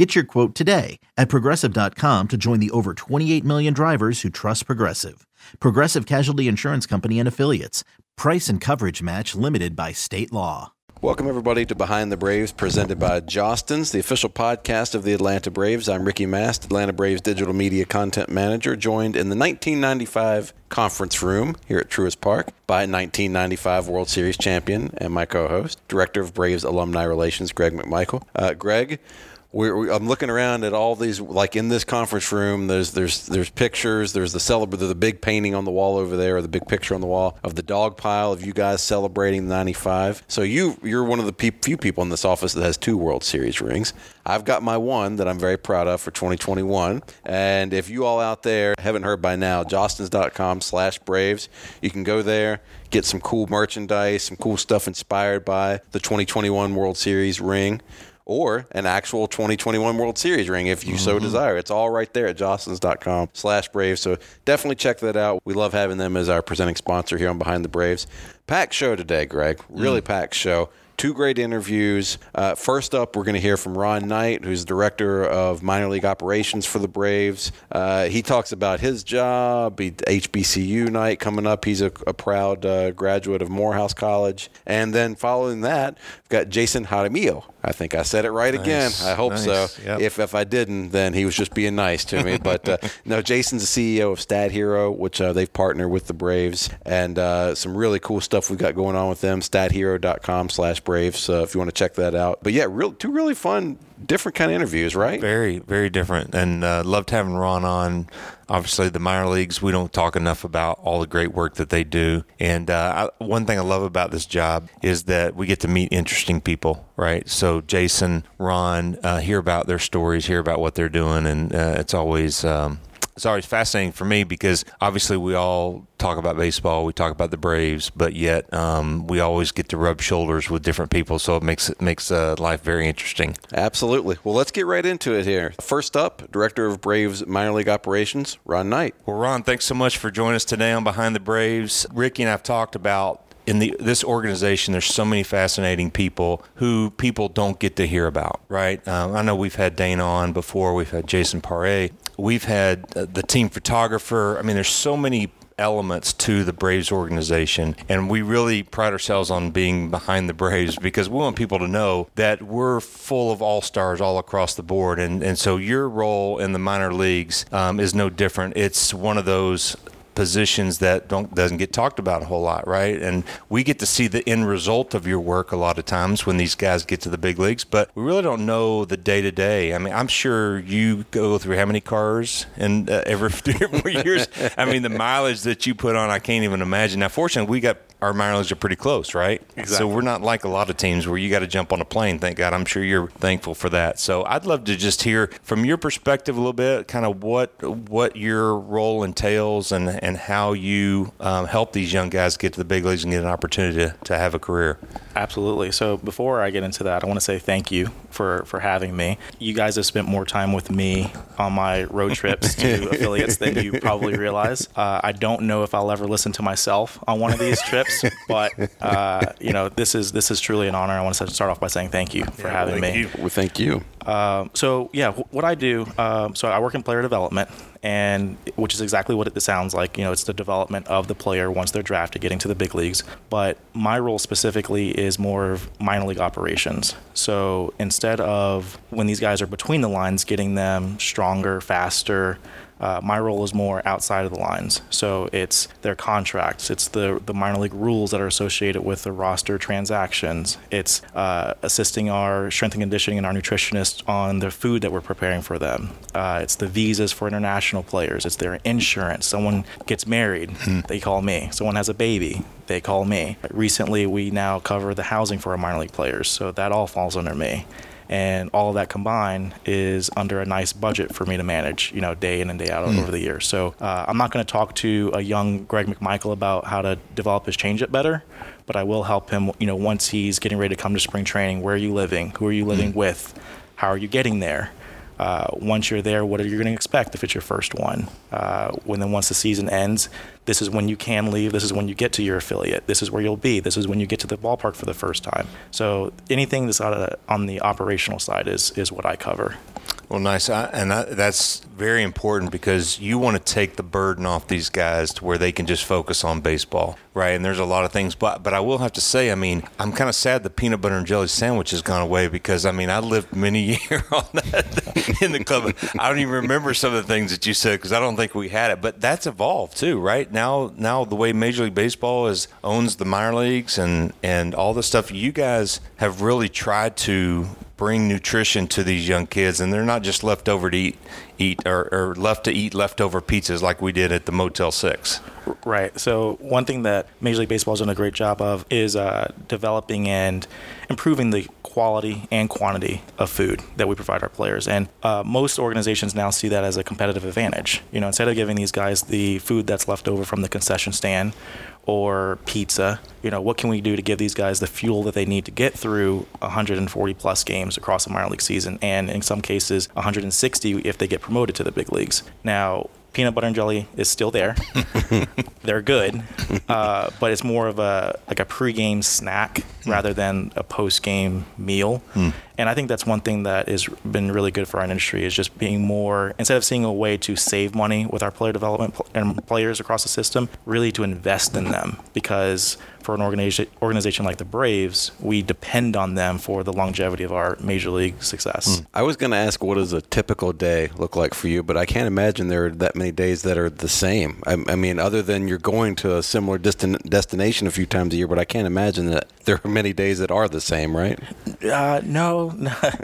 Get your quote today at progressive.com to join the over 28 million drivers who trust Progressive. Progressive Casualty Insurance Company and Affiliates. Price and coverage match limited by state law. Welcome, everybody, to Behind the Braves, presented by Jostens, the official podcast of the Atlanta Braves. I'm Ricky Mast, Atlanta Braves digital media content manager, joined in the 1995 conference room here at Truist Park by 1995 World Series champion and my co host, Director of Braves Alumni Relations, Greg McMichael. Uh, Greg, we're, we, I'm looking around at all these, like in this conference room. There's there's there's pictures. There's the celebr the big painting on the wall over there, or the big picture on the wall of the dog pile of you guys celebrating the '95. So you you're one of the pe- few people in this office that has two World Series rings. I've got my one that I'm very proud of for 2021. And if you all out there haven't heard by now, jostens.com/braves, you can go there get some cool merchandise, some cool stuff inspired by the 2021 World Series ring or an actual 2021 World Series ring if you mm-hmm. so desire. It's all right there at jostens.com slash Braves. So definitely check that out. We love having them as our presenting sponsor here on Behind the Braves. Packed show today, Greg. Really mm. packed show two great interviews. Uh, first up, we're going to hear from Ron Knight, who's the director of minor league operations for the Braves. Uh, he talks about his job, HBCU night coming up. He's a, a proud uh, graduate of Morehouse College. And then following that, we've got Jason Jaramillo. I think I said it right nice. again. I hope nice. so. Yep. If if I didn't, then he was just being nice to me. But uh, no, Jason's the CEO of Stat Hero, which uh, they've partnered with the Braves, and uh, some really cool stuff we've got going on with them. StatHero.com/slash Braves. So if you want to check that out. But yeah, real two really fun, different kind of interviews, right? Very, very different, and uh, loved having Ron on. Obviously, the minor leagues, we don't talk enough about all the great work that they do. And uh, I, one thing I love about this job is that we get to meet interesting people, right? So Jason, Ron, uh, hear about their stories, hear about what they're doing, and uh, it's always um, it's always fascinating for me because obviously we all talk about baseball, we talk about the Braves, but yet um, we always get to rub shoulders with different people, so it makes it makes uh, life very interesting. Absolutely. Well, let's get right into it here. First up, Director of Braves minor league operations, Ron Knight. Well, Ron, thanks so much for joining us today on Behind the Braves. Ricky and I've talked about in the this organization, there's so many fascinating people who people don't get to hear about, right? Um, I know we've had Dana on before. We've had Jason Paré. We've had uh, the team photographer. I mean, there's so many elements to the Braves organization. And we really pride ourselves on being behind the Braves because we want people to know that we're full of all stars all across the board. And, and so your role in the minor leagues um, is no different. It's one of those positions that don't doesn't get talked about a whole lot, right? And we get to see the end result of your work a lot of times when these guys get to the big leagues, but we really don't know the day to day. I mean, I'm sure you go through how many cars and uh, every four years. I mean, the mileage that you put on, I can't even imagine. Now, fortunately, we got our mileage are pretty close, right? Exactly. So we're not like a lot of teams where you got to jump on a plane. Thank God. I'm sure you're thankful for that. So I'd love to just hear from your perspective a little bit, kind of what what your role entails and and how you um, help these young guys get to the big leagues and get an opportunity to, to have a career. Absolutely. So before I get into that, I want to say thank you for for having me. You guys have spent more time with me on my road trips to affiliates than you probably realize. Uh, I don't know if I'll ever listen to myself on one of these trips but uh, you know, this is this is truly an honor. I want to start off by saying thank you for yeah, having me. You. Well, thank you. Um, so yeah, what I do. Um, so I work in player development, and which is exactly what it sounds like. You know, it's the development of the player once they're drafted, getting to the big leagues. But my role specifically is more of minor league operations. So instead of when these guys are between the lines, getting them stronger, faster. Uh, my role is more outside of the lines. So it's their contracts, it's the, the minor league rules that are associated with the roster transactions, it's uh, assisting our strength and conditioning and our nutritionists on the food that we're preparing for them. Uh, it's the visas for international players, it's their insurance. Someone gets married, hmm. they call me. Someone has a baby, they call me. Recently, we now cover the housing for our minor league players, so that all falls under me. And all of that combined is under a nice budget for me to manage, you know, day in and day out mm. over the years. So uh, I'm not going to talk to a young Greg McMichael about how to develop his changeup better, but I will help him, you know, once he's getting ready to come to spring training. Where are you living? Who are you living mm. with? How are you getting there? Uh, once you're there, what are you going to expect if it's your first one? Uh, when then once the season ends, this is when you can leave. This is when you get to your affiliate. This is where you'll be. This is when you get to the ballpark for the first time. So anything that's on the operational side is is what I cover. Well, nice, I, and I, that's very important because you want to take the burden off these guys to where they can just focus on baseball, right? And there's a lot of things, but but I will have to say, I mean, I'm kind of sad the peanut butter and jelly sandwich has gone away because I mean, I lived many years on that in the club. I don't even remember some of the things that you said because I don't think we had it, but that's evolved too, right? Now, now the way Major League Baseball is owns the minor leagues and and all the stuff, you guys have really tried to bring nutrition to these young kids, and they're not just left over to eat, eat or, or left to eat leftover pizzas like we did at the Motel Six. Right. So one thing that Major League Baseball has done a great job of is uh, developing and improving the quality and quantity of food that we provide our players. And uh, most organizations now see that as a competitive advantage. You know, instead of giving these guys the food that's left over from the concession stand or pizza. You know, what can we do to give these guys the fuel that they need to get through 140 plus games across the minor league season, and in some cases 160 if they get promoted to the big leagues. Now, peanut butter and jelly is still there. They're good, uh, but it's more of a like a pregame snack mm. rather than a postgame meal. Mm. And I think that's one thing that has been really good for our industry is just being more instead of seeing a way to save money with our player development and players across the system, really to invest in them because for an organization organization like the Braves, we depend on them for the longevity of our major league success. Mm. I was going to ask what does a typical day look like for you, but I can't imagine there are that many days that are the same. I, I mean, other than you're going to a similar distant destination a few times a year, but I can't imagine that there are many days that are the same, right? Uh, no,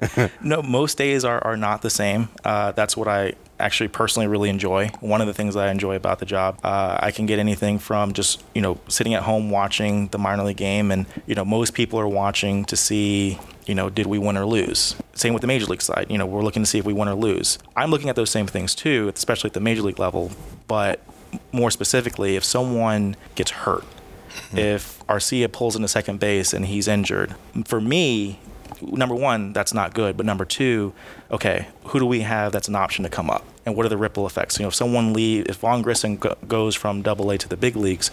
no. Most days are, are not the same. Uh, that's what I actually personally really enjoy. One of the things I enjoy about the job, uh, I can get anything from just you know sitting at home watching the minor league game, and you know most people are watching to see you know did we win or lose. Same with the major league side. You know we're looking to see if we win or lose. I'm looking at those same things too, especially at the major league level. But more specifically, if someone gets hurt, mm-hmm. if Arcia pulls into second base and he's injured, for me, number one, that's not good. But number two, okay, who do we have that's an option to come up? And what are the ripple effects? You know, if someone leave, if Vaughn Grissom goes from Double A to the big leagues,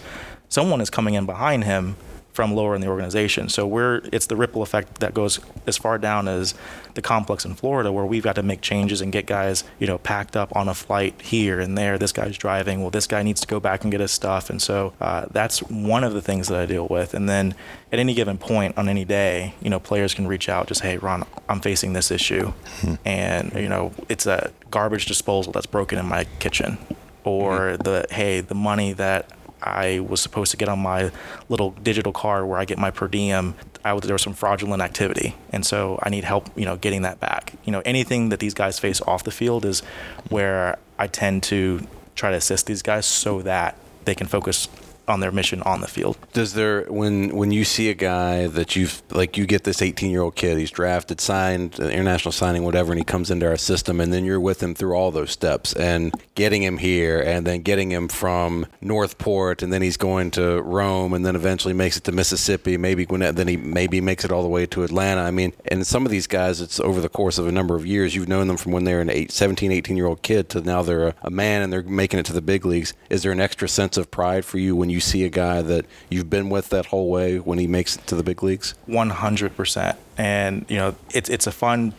someone is coming in behind him from lower in the organization. So we're it's the ripple effect that goes as far down as the complex in Florida where we've got to make changes and get guys, you know, packed up on a flight here and there. This guy's driving. Well, this guy needs to go back and get his stuff. And so uh, that's one of the things that I deal with. And then at any given point on any day, you know, players can reach out, just, hey, Ron, I'm facing this issue. Hmm. And, you know, it's a garbage disposal that's broken in my kitchen. Or hmm. the, hey, the money that I was supposed to get on my little digital card where I get my per diem. I, there was some fraudulent activity, and so I need help, you know, getting that back. You know, anything that these guys face off the field is where I tend to try to assist these guys so that they can focus on their mission on the field. Does there when when you see a guy that you've like you get this 18 year old kid, he's drafted, signed, uh, international signing, whatever, and he comes into our system, and then you're with him through all those steps and getting him here, and then getting him from North Port, and then he's going to Rome, and then eventually makes it to Mississippi. Maybe when then he maybe makes it all the way to Atlanta. I mean, and some of these guys, it's over the course of a number of years. You've known them from when they're an eight, 17, 18 year old kid to now they're a, a man and they're making it to the big leagues. Is there an extra sense of pride for you when you see a guy that you've been with that whole way when he makes it to the big leagues? 100%. And, you know, it's, it's a fun,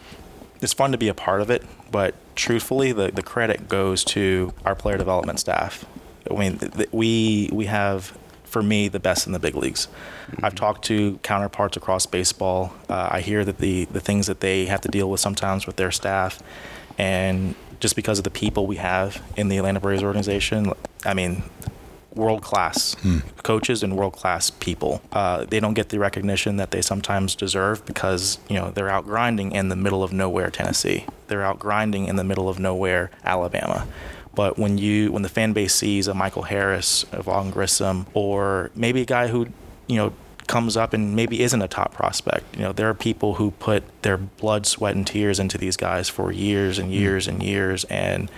it's fun to be a part of it, but truthfully, the, the credit goes to our player development staff. I mean, th- we, we have for me the best in the big leagues. Mm-hmm. I've talked to counterparts across baseball. Uh, I hear that the the things that they have to deal with sometimes with their staff, and just because of the people we have in the Atlanta Braves organization, I mean, world class hmm. coaches and world class people. Uh, they don't get the recognition that they sometimes deserve because you know they're out grinding in the middle of nowhere Tennessee. They're out grinding in the middle of nowhere Alabama. But when you when the fan base sees a Michael Harris, a Vaughn Grissom, or maybe a guy who you know comes up and maybe isn't a top prospect. You know, there are people who put their blood, sweat, and tears into these guys for years and years and years, and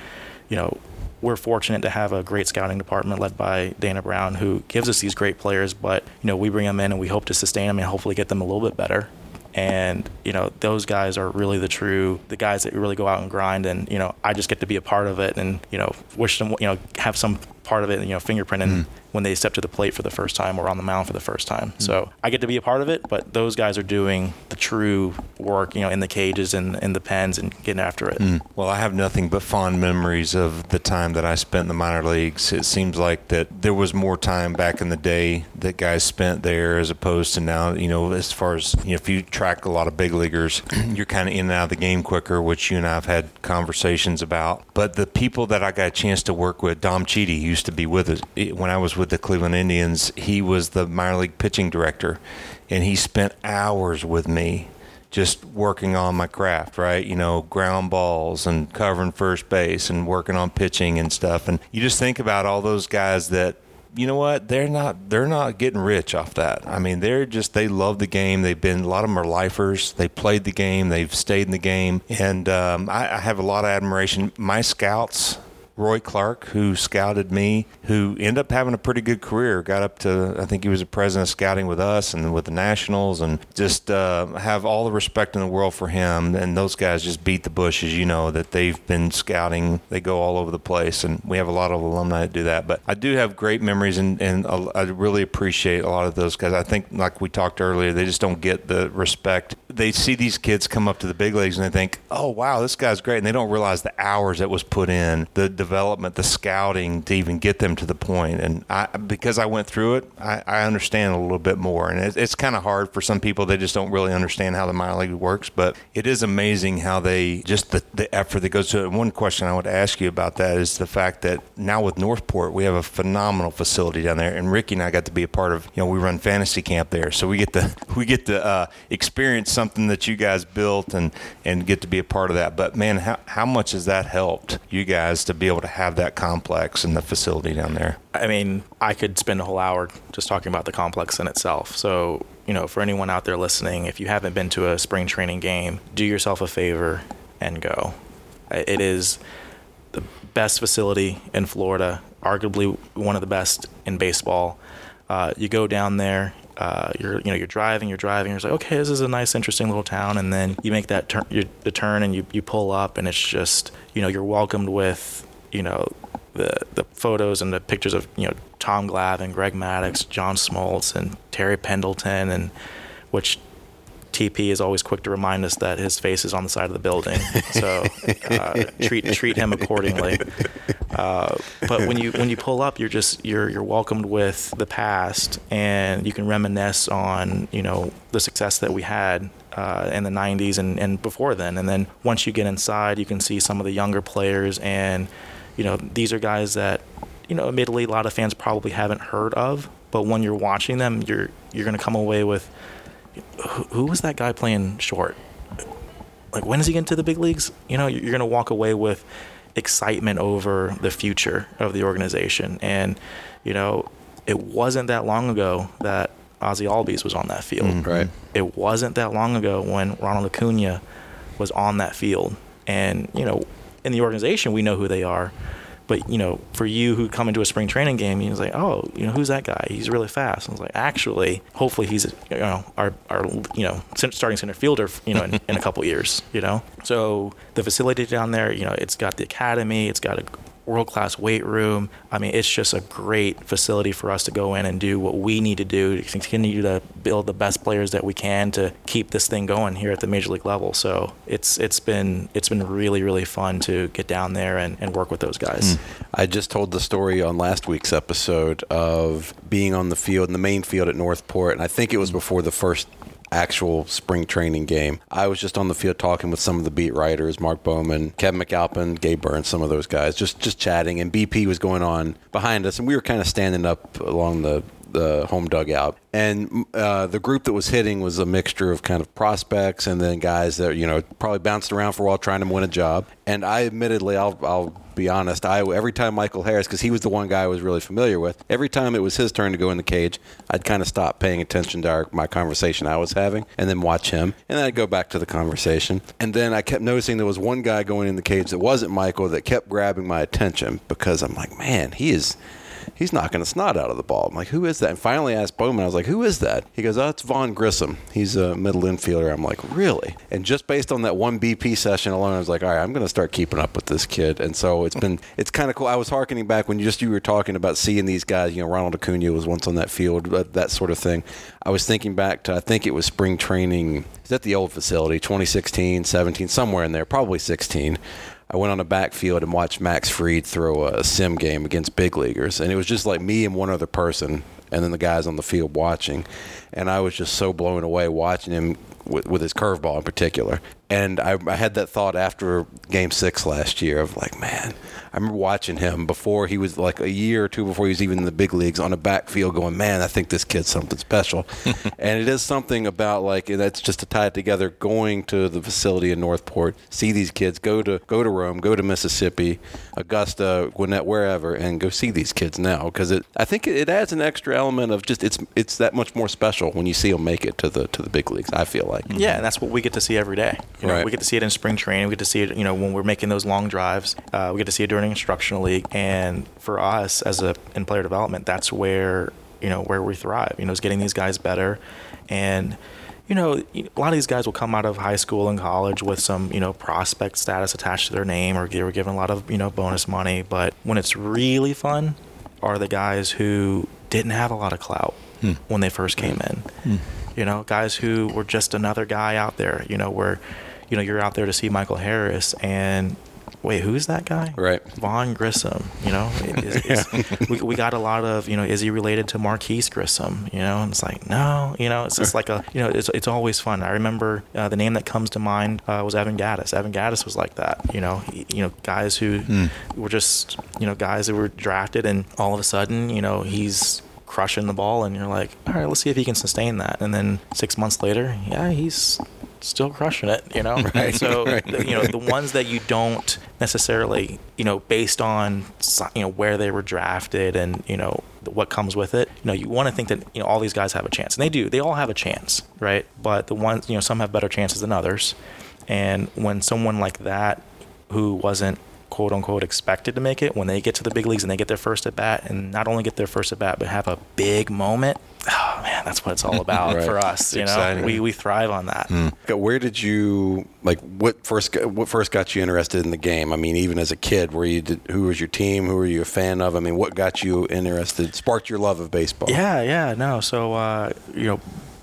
you know, we're fortunate to have a great scouting department led by Dana Brown, who gives us these great players. But you know, we bring them in and we hope to sustain them and hopefully get them a little bit better. And you know, those guys are really the true the guys that really go out and grind. And you know, I just get to be a part of it, and you know, wish them you know have some part of it, you know, fingerprinting mm. when they step to the plate for the first time or on the mound for the first time. Mm. So I get to be a part of it, but those guys are doing the true work, you know, in the cages and in the pens and getting after it. Mm. Well, I have nothing but fond memories of the time that I spent in the minor leagues. It seems like that there was more time back in the day that guys spent there as opposed to now, you know, as far as, you know, if you track a lot of big leaguers, you're kind of in and out of the game quicker, which you and I have had conversations about. But the people that I got a chance to work with, Dom Chiti, used to be with us. When I was with the Cleveland Indians. He was the minor league pitching director, and he spent hours with me just working on my craft, right? You know, ground balls and covering first base and working on pitching and stuff. And you just think about all those guys that you know what? They're not they're not getting rich off that. I mean they're just they love the game. They've been a lot of them are lifers. They played the game. They've stayed in the game. And um, I, I have a lot of admiration. My scouts Roy Clark, who scouted me, who ended up having a pretty good career. Got up to, I think he was a president of scouting with us and with the Nationals, and just uh, have all the respect in the world for him. And those guys just beat the bushes, you know, that they've been scouting. They go all over the place, and we have a lot of alumni that do that. But I do have great memories, and, and I really appreciate a lot of those guys. I think, like we talked earlier, they just don't get the respect. They see these kids come up to the big leagues and they think, oh, wow, this guy's great. And they don't realize the hours that was put in, the development, the scouting to even get them to the point. And I, because I went through it, I, I understand a little bit more. And it, it's kind of hard for some people; they just don't really understand how the minor league works. But it is amazing how they just the, the effort that goes to it. one question I would ask you about that is the fact that now with North Port, we have a phenomenal facility down there, and Ricky and I got to be a part of. You know, we run fantasy camp there, so we get to we get to uh, experience something that you guys built and and get to be a part of that. But man, how how much has that helped you guys to be able to have that complex and the facility down there? I mean, I could spend a whole hour just talking about the complex in itself. So, you know, for anyone out there listening, if you haven't been to a spring training game, do yourself a favor and go. It is the best facility in Florida, arguably one of the best in baseball. Uh, you go down there, uh, you're you know you're driving, you're driving, you're like, okay, this is a nice, interesting little town, and then you make that turn, the turn, and you you pull up, and it's just you know you're welcomed with you know the the photos and the pictures of you know Tom Glavine, Greg Maddux, John Smoltz, and Terry Pendleton, and which TP is always quick to remind us that his face is on the side of the building, so uh, treat treat him accordingly. Uh, but when you when you pull up, you're just you're you're welcomed with the past, and you can reminisce on you know the success that we had uh, in the 90s and, and before then. And then once you get inside, you can see some of the younger players and you know, these are guys that, you know, admittedly a lot of fans probably haven't heard of, but when you're watching them, you're you're going to come away with who, who, was that guy playing short? Like when is he getting to the big leagues? You know, you're going to walk away with excitement over the future of the organization. And, you know, it wasn't that long ago that Ozzy Albies was on that field. Mm, right. It wasn't that long ago when Ronald Acuna was on that field. And, you know, in the organization, we know who they are. But you know, for you who come into a spring training game, you're like, oh, you know, who's that guy? He's really fast. And I was like, actually, hopefully he's you know our our you know starting center fielder, you know, in, in a couple years, you know. So the facility down there, you know, it's got the academy, it's got a world class weight room. I mean, it's just a great facility for us to go in and do what we need to do to continue to build the best players that we can to keep this thing going here at the major league level. So it's it's been it's been really really fun to get down there and, and work with those guys. Mm. I just told the story on last week's episode of being on the field in the main field at North Port, and I think it was before the first actual spring training game. I was just on the field talking with some of the beat writers, Mark Bowman, Kevin McAlpin, Gabe Burns, some of those guys, just just chatting. And BP was going on behind us, and we were kind of standing up along the the home dugout, and uh, the group that was hitting was a mixture of kind of prospects and then guys that you know probably bounced around for a while trying to win a job. And I admittedly, I'll, I'll be honest, I every time Michael Harris, because he was the one guy I was really familiar with, every time it was his turn to go in the cage, I'd kind of stop paying attention to our, my conversation I was having, and then watch him, and then I'd go back to the conversation, and then I kept noticing there was one guy going in the cage that wasn't Michael that kept grabbing my attention because I'm like, man, he is he's knocking the snot out of the ball. I'm like, who is that? And finally I asked Bowman, I was like, who is that? He goes, oh, it's Vaughn Grissom. He's a middle infielder. I'm like, really? And just based on that one BP session alone, I was like, all right, I'm going to start keeping up with this kid. And so it's been, it's kind of cool. I was harkening back when you just, you were talking about seeing these guys, you know, Ronald Acuna was once on that field, uh, that sort of thing. I was thinking back to, I think it was spring training. Is that the old facility, 2016, 17, somewhere in there, probably 16 I went on a backfield and watched Max Fried throw a sim game against big leaguers, and it was just like me and one other person, and then the guys on the field watching, and I was just so blown away watching him with, with his curveball in particular. And I, I, had that thought after Game Six last year of like, man, I remember watching him before he was like a year or two before he was even in the big leagues on a backfield, going, man, I think this kid's something special. and it is something about like that's just to tie it together. Going to the facility in North Port, see these kids, go to go to Rome, go to Mississippi, Augusta, Gwinnett, wherever, and go see these kids now because it. I think it adds an extra element of just it's it's that much more special when you see them make it to the to the big leagues. I feel like. Yeah, and that's what we get to see every day. You know, right. We get to see it in spring training. We get to see it, you know, when we're making those long drives. Uh, we get to see it during instructional league. And for us, as a in player development, that's where you know where we thrive. You know, is getting these guys better, and you know, a lot of these guys will come out of high school and college with some, you know, prospect status attached to their name, or they were given a lot of, you know, bonus money. But when it's really fun, are the guys who didn't have a lot of clout hmm. when they first came in. Hmm. You know, guys who were just another guy out there. You know, where you know you're out there to see Michael Harris and wait, who's that guy? Right. Vaughn Grissom. You know, is, is, we, we got a lot of, you know, is he related to Marquis Grissom? You know, and it's like, no, you know, it's just like a, you know, it's, it's always fun. I remember uh, the name that comes to mind uh, was Evan Gattis. Evan Gattis was like that, you know, he, you know, guys who mm. were just, you know, guys that were drafted and all of a sudden, you know, he's crushing the ball and you're like, all right, let's see if he can sustain that. And then six months later, yeah, he's still crushing it, you know? right. So, right. The, you know, the ones that you don't necessarily, you know, based on, you know, where they were drafted and, you know, what comes with it, you know, you want to think that, you know, all these guys have a chance. And they do. They all have a chance, right? But the ones, you know, some have better chances than others. And when someone like that who wasn't quote unquote expected to make it when they get to the big leagues and they get their first at bat and not only get their first at bat but have a big moment oh man that's what it's all about right. for us you know? we, we thrive on that. Mm. where did you like what first what first got you interested in the game? I mean even as a kid where you did, who was your team? Who were you a fan of? I mean what got you interested sparked your love of baseball? Yeah yeah no so uh, you know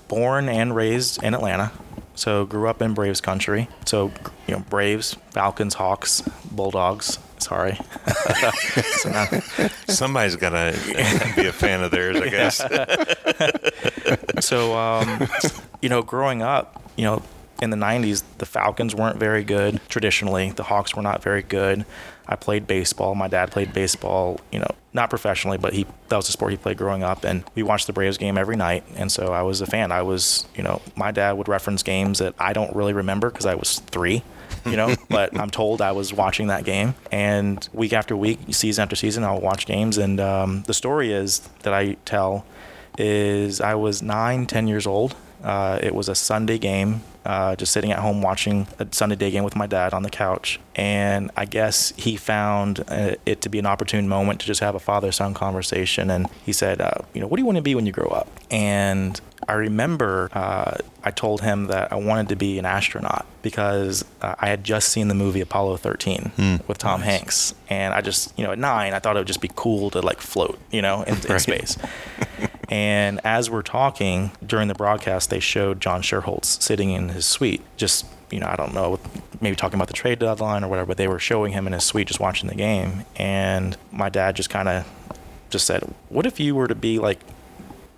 born and raised in atlanta so grew up in Braves country. So you know Braves, Falcons, Hawks, Bulldogs. Sorry. so now, Somebody's gonna be a fan of theirs, I guess. so um, you know, growing up, you know, in the 90s, the Falcons weren't very good traditionally. The Hawks were not very good. I played baseball. My dad played baseball, you know, not professionally, but he that was a sport he played growing up and we watched the Braves game every night and so I was a fan. I was, you know, my dad would reference games that I don't really remember cuz I was 3 you know, but I'm told I was watching that game. And week after week, season after season, I'll watch games. And um, the story is that I tell is I was nine, ten years old. Uh, it was a Sunday game uh, just sitting at home watching a Sunday day game with my dad on the couch. And I guess he found uh, it to be an opportune moment to just have a father son conversation. And he said, uh, You know, what do you want to be when you grow up? And I remember uh, I told him that I wanted to be an astronaut because uh, I had just seen the movie Apollo 13 mm, with Tom nice. Hanks. And I just, you know, at nine, I thought it would just be cool to like float, you know, in, in space. And as we're talking during the broadcast, they showed John Schuerholz sitting in his suite, just you know, I don't know, maybe talking about the trade deadline or whatever, but they were showing him in his suite just watching the game. And my dad just kind of just said, "What if you were to be like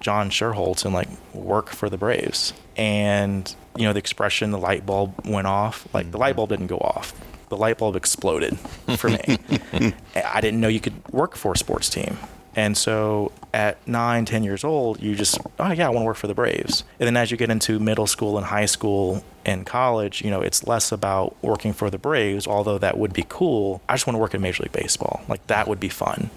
John Schuerholz and like work for the Braves?" And you know, the expression, the light bulb went off. Like the light mm-hmm. bulb didn't go off. The light bulb exploded for me. I didn't know you could work for a sports team And so at nine, ten years old, you just, oh yeah, I want to work for the Braves. And then as you get into middle school and high school and college, you know, it's less about working for the Braves, although that would be cool. I just want to work in Major League Baseball. Like that would be fun.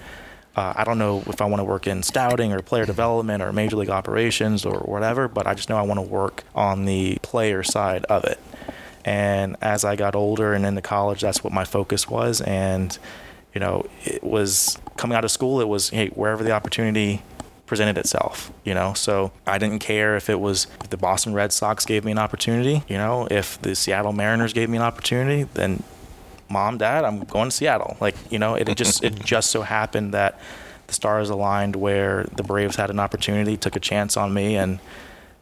Uh, I don't know if I want to work in scouting or player development or major league operations or whatever, but I just know I want to work on the player side of it. And as I got older and into college, that's what my focus was. And, you know, it was coming out of school, it was, hey, wherever the opportunity presented itself, you know. So I didn't care if it was if the Boston Red Sox gave me an opportunity, you know, if the Seattle Mariners gave me an opportunity, then mom, dad, I'm going to Seattle. Like, you know, it, just it just so happened that the stars aligned where the Braves had an opportunity, took a chance on me, and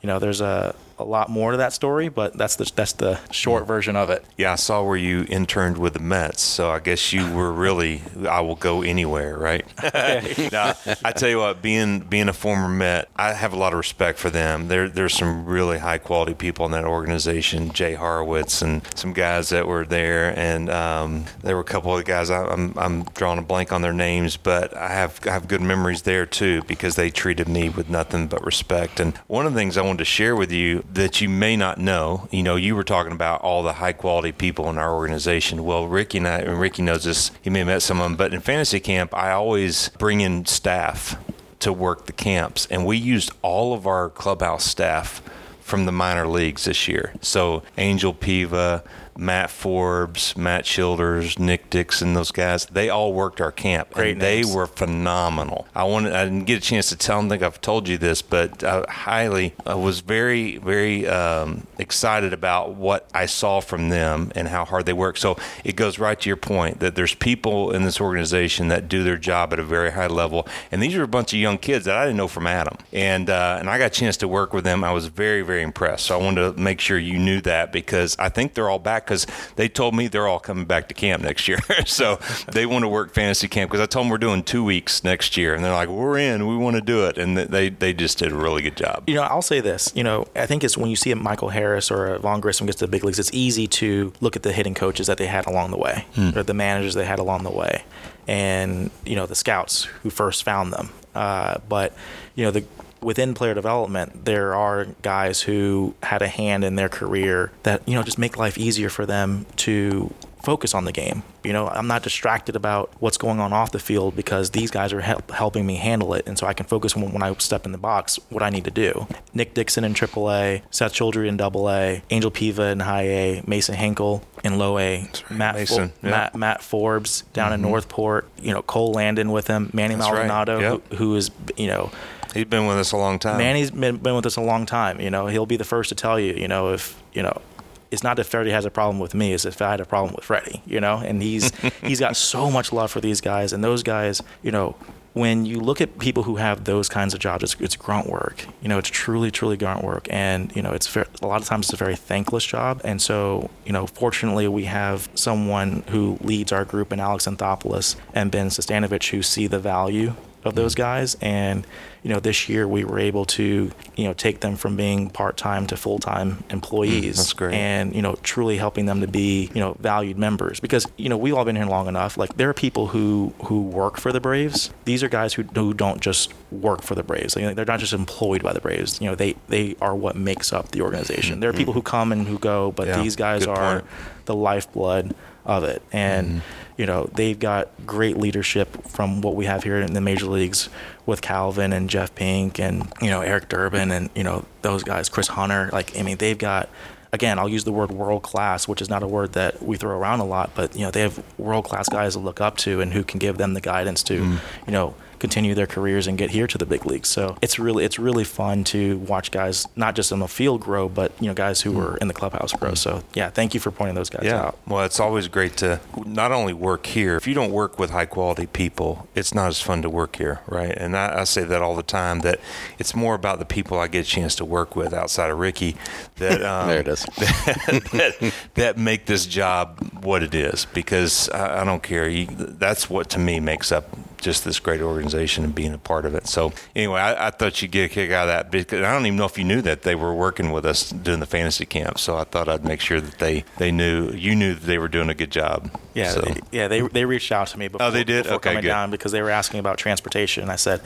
you know, there's a a lot more to that story, but that's the that's the short version of it. Yeah, I saw where you interned with the Mets, so I guess you were really I will go anywhere, right? now, I tell you what, being being a former Met, I have a lot of respect for them. There there's some really high quality people in that organization, Jay Horwitz and some guys that were there, and um, there were a couple of guys I, am I'm, I'm drawing a blank on their names, but I have I have good memories there too because they treated me with nothing but respect. And one of the things I wanted to share with you that you may not know. You know, you were talking about all the high quality people in our organization. Well, Ricky and I, and Ricky knows this. He may have met some of them, but in fantasy camp, I always bring in staff to work the camps, and we used all of our clubhouse staff from the minor leagues this year. So Angel Piva, Matt Forbes, Matt Childers, Nick Dixon, those guys, they all worked our camp. Great they were phenomenal. I wanted I didn't get a chance to tell them, I think I've told you this, but I highly I was very, very um, excited about what I saw from them and how hard they work. So it goes right to your point that there's people in this organization that do their job at a very high level. And these are a bunch of young kids that I didn't know from Adam. And uh, and I got a chance to work with them. I was very, very impressed. So I wanted to make sure you knew that because I think they're all back because they told me they're all coming back to camp next year. so they want to work fantasy camp because I told them we're doing two weeks next year, and they're like, "We're in. We want to do it." And they they just did a really good job. You know, I'll say this. You know, I think it's when you see a Michael Harris or a Vaughn Grissom gets to the big leagues, it's easy to look at the hitting coaches that they had along the way, or the managers they had along the way, and you know the scouts who first found them. Uh, but you know the within player development, there are guys who had a hand in their career that you know just make life easier for them to focus on the game. You know, I'm not distracted about what's going on off the field because these guys are help, helping me handle it, and so I can focus when, when I step in the box what I need to do. Nick Dixon in AAA, Seth Childry in AA, Angel Piva in High A, Mason Henkel in Low A, Matt Mason, Fo- yeah. Matt, Matt Forbes down in mm-hmm. North Port. You know, Cole Landon with him, Manny That's right. Yep. who, who is you know He's been with us a long time. Manny's been, been with us a long time. You know, he'll be the first to tell you, you know, if, you know, it's not if Freddie has a problem with me, it's if I had a problem with Freddie, you know, and he's, he's got so much love for these guys and those guys, you know, when you look at people who have those kinds of jobs, it's, it's grunt work. You know, it's truly, truly grunt work, and you know, it's ver- a lot of times it's a very thankless job. And so, you know, fortunately, we have someone who leads our group in Alex Anthopoulos and Ben Sestanovich who see the value of those mm-hmm. guys. And you know, this year we were able to you know take them from being part-time to full-time employees. Mm, that's great. And you know, truly helping them to be you know valued members because you know we've all been here long enough. Like there are people who who work for the Braves. These are guys who who don't just work for the Braves. Like, they're not just employed by the Braves. You know, they they are what makes up the organization. Mm, there are mm. people who come and who go, but Yeah, these guys are point. the lifeblood of it. And mm-hmm. you know, they've got great leadership from what we have here in the major leagues with Calvin and Jeff Pink and you know Eric Durbin and you know those guys, Chris Hunter. Like I mean, they've got. Again, I'll use the word world class, which is not a word that we throw around a lot, but you know they have world class guys to look up to and who can give them the guidance to, mm. you know, continue their careers and get here to the big leagues. So it's really it's really fun to watch guys not just on the field grow, but you know guys who were in the clubhouse grow. So yeah, thank you for pointing those guys Yeah. out. Well, it's always great to not only work here. If you don't work with high quality people, it's not as fun to work here, right? And I, I say that all the time. That it's more about the people I get a chance to work with outside of Ricky. That um, There it is. that, that make this job what it is. Because I, I don't care. You, that's what to me makes up just this great organization and being a part of it. So anyway, I, I thought you'd get a kick out of that because I don't even know if you knew that they were working with us doing the fantasy camp. So I thought I'd make sure that they they knew you knew that they were doing a good job. Yeah, So- they, yeah. They they reached out to me before, Oh, they did? before Okay, coming good. down because they were asking about transportation, and I said,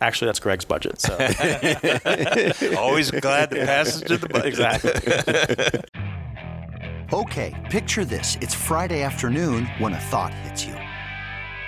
actually, that's Greg's budget. So always glad to pass it to the budget. exactly. Okay, picture this. It's Friday afternoon when a thought hits you.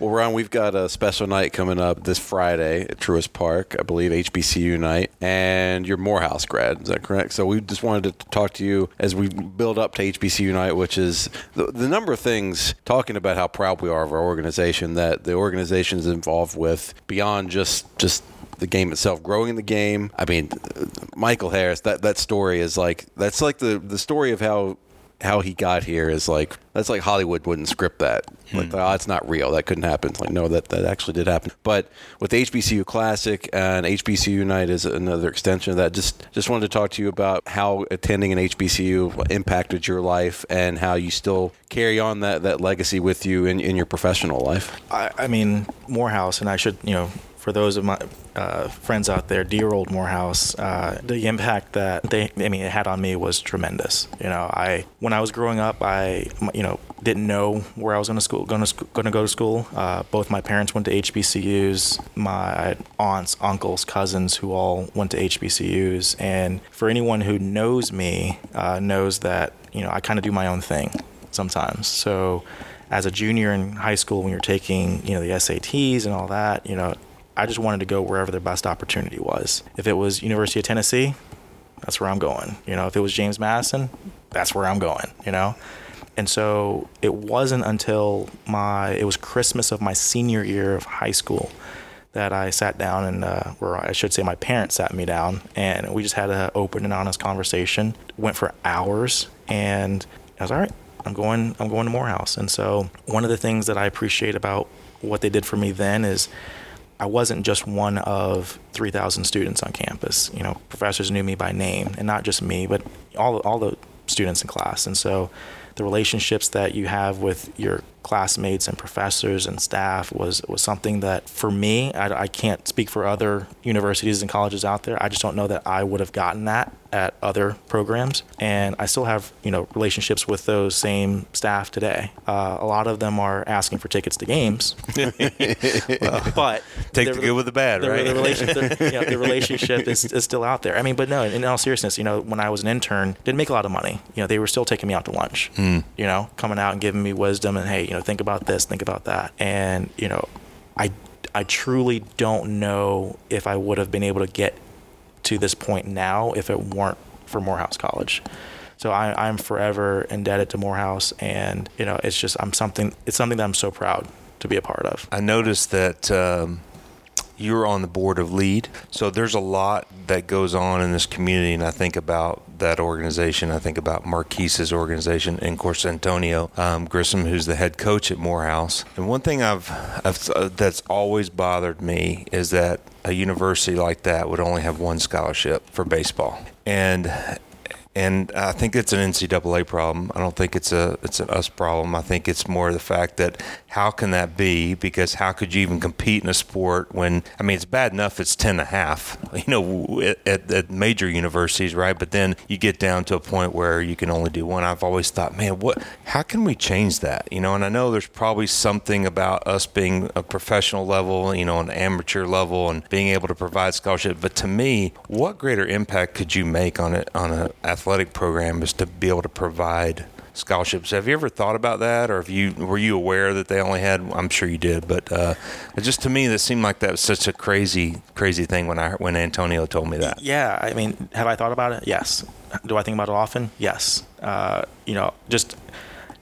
Well, Ron, we've got a special night coming up this Friday at Truist Park, I believe HBCU night, and you're Morehouse grad. Is that correct? So we just wanted to talk to you as we build up to HBCU night, which is the, the number of things talking about how proud we are of our organization, that the organization is involved with beyond just just the game itself, growing the game. I mean, Michael Harris, that that story is like that's like the the story of how how he got here is like that's like Hollywood wouldn't script that. Like, hmm. oh, it's not real. That couldn't happen. It's like, no, that that actually did happen. But with HBCU Classic and HBCU Night is another extension of that. Just just wanted to talk to you about how attending an HBCU impacted your life and how you still carry on that that legacy with you in, in your professional life. I, I mean, Morehouse, and I should, you know, for those of my uh, friends out there, dear old Morehouse, uh, the impact that they, I mean, it had on me was tremendous. You know, I when I was growing up, I, you know, didn't know where I was going to school, going to going to go to school. Uh, both my parents went to HBCUs. My aunts, uncles, cousins, who all went to HBCUs, and for anyone who knows me, uh, knows that you know I kind of do my own thing sometimes. So as a junior in high school when you're taking you know the SATs and all that you know I just wanted to go wherever the best opportunity was if it was University of Tennessee that's where I'm going you know if it was James Madison that's where I'm going you know and so it wasn't until my it was Christmas of my senior year of high school that I sat down and, uh, or I should say, my parents sat me down, and we just had an open and honest conversation. Went for hours, and I was all right. I'm going. I'm going to Morehouse. And so one of the things that I appreciate about what they did for me then is I wasn't just one of 3,000 students on campus. You know, professors knew me by name, and not just me, but all all the students in class. And so the relationships that you have with your classmates and professors and staff was was something that for me I, I can't speak for other universities and colleges out there i just don't know that i would have gotten that at other programs and i still have you know relationships with those same staff today uh, a lot of them are asking for tickets to games Uh, but Take the good with the bad, the, right? the, relation, the, you know, the relationship is, is still out there. I mean, but no, in all seriousness, you know, when I was an intern, didn't make a lot of money. You know, they were still taking me out to lunch. Hmm. You know, coming out and giving me wisdom and hey, you know, think about this, think about that, and you know, I I truly don't know if I would have been able to get to this point now if it weren't for Morehouse College. So I, I'm forever indebted to Morehouse, and you know, it's just I'm something. It's something that I'm so proud to be a part of. I noticed that um, you're on the board of LEAD. So there's a lot that goes on in this community, and I think about that organization. I think about Marquis's organization, and of course Antonio um, Grissom, who's the head coach at Morehouse. And one thing I've, I've uh, that's always bothered me is that a university like that would only have one scholarship for baseball, and and I think it's an NCAA problem. I don't think it's a it's an us problem. I think it's more the fact that how can that be? Because how could you even compete in a sport when I mean it's bad enough it's ten and a half, you know, at, at major universities, right? But then you get down to a point where you can only do one. I've always thought, man, what? How can we change that? You know, and I know there's probably something about us being a professional level, you know, an amateur level, and being able to provide scholarship. But to me, what greater impact could you make on it on an athletic program is to be able to provide scholarships. Have you ever thought about that, or have you were you aware that they only had? I'm sure you did, but uh, just to me that seemed like that was such a crazy, crazy thing when I when Antonio told me that. Yeah, I mean, have I thought about it? Yes. Do I think about it often? Yes. Uh, you know, just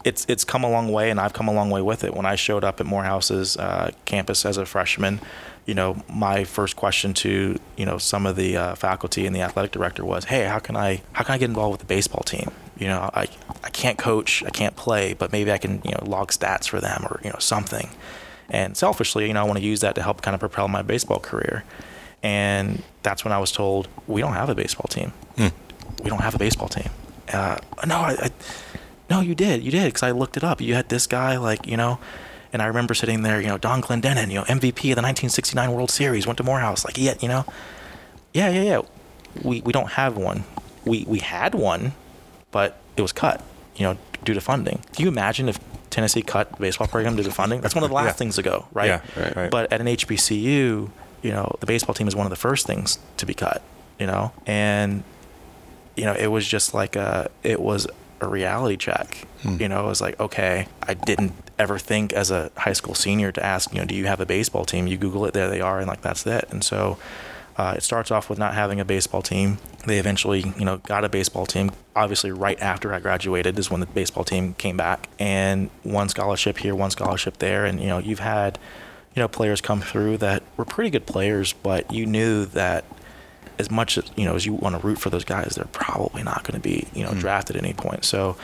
it's it's come a long way, and I've come a long way with it. When I showed up at Morehouse's uh, campus as a freshman, you know, my first question to you know some of the uh, faculty and the athletic director was, "Hey, how can I how can I get involved with the baseball team? You know, I I can't coach, I can't play, but maybe I can you know log stats for them or you know something." And selfishly, you know, I want to use that to help kind of propel my baseball career. And that's when I was told, "We don't have a baseball team. Hmm. We don't have a baseball team." Uh, no, I, I no, you did, you did, because I looked it up. You had this guy, like you know and I remember sitting there, you know, Don Clendenon, you know, MVP of the 1969 World Series, went to Morehouse. Like, yeah, you know, yeah, yeah, yeah. We we don't have one. We we had one, but it was cut, you know, due to funding. Can you imagine if Tennessee cut the baseball program due to funding? That's one of the last yeah. things to go, right? Yeah, right, right. But at an HBCU, you know, the baseball team is one of the first things to be cut, you know, and you know, it was just like a, it was a reality check. Hmm. You know, it was like, okay, I didn't ever think as a high school senior to ask, you know, do you have a baseball team? You Google it, there they are, and like that's it. And so uh, it starts off with not having a baseball team. They eventually, you know, got a baseball team. Obviously, right after I graduated is when the baseball team came back, and one scholarship here, one scholarship there, and you know, you've had, you know, players come through that were pretty good players, but you knew that as much as you know as you want to root for those guys, they're probably not going to be you know mm. drafted at any point. So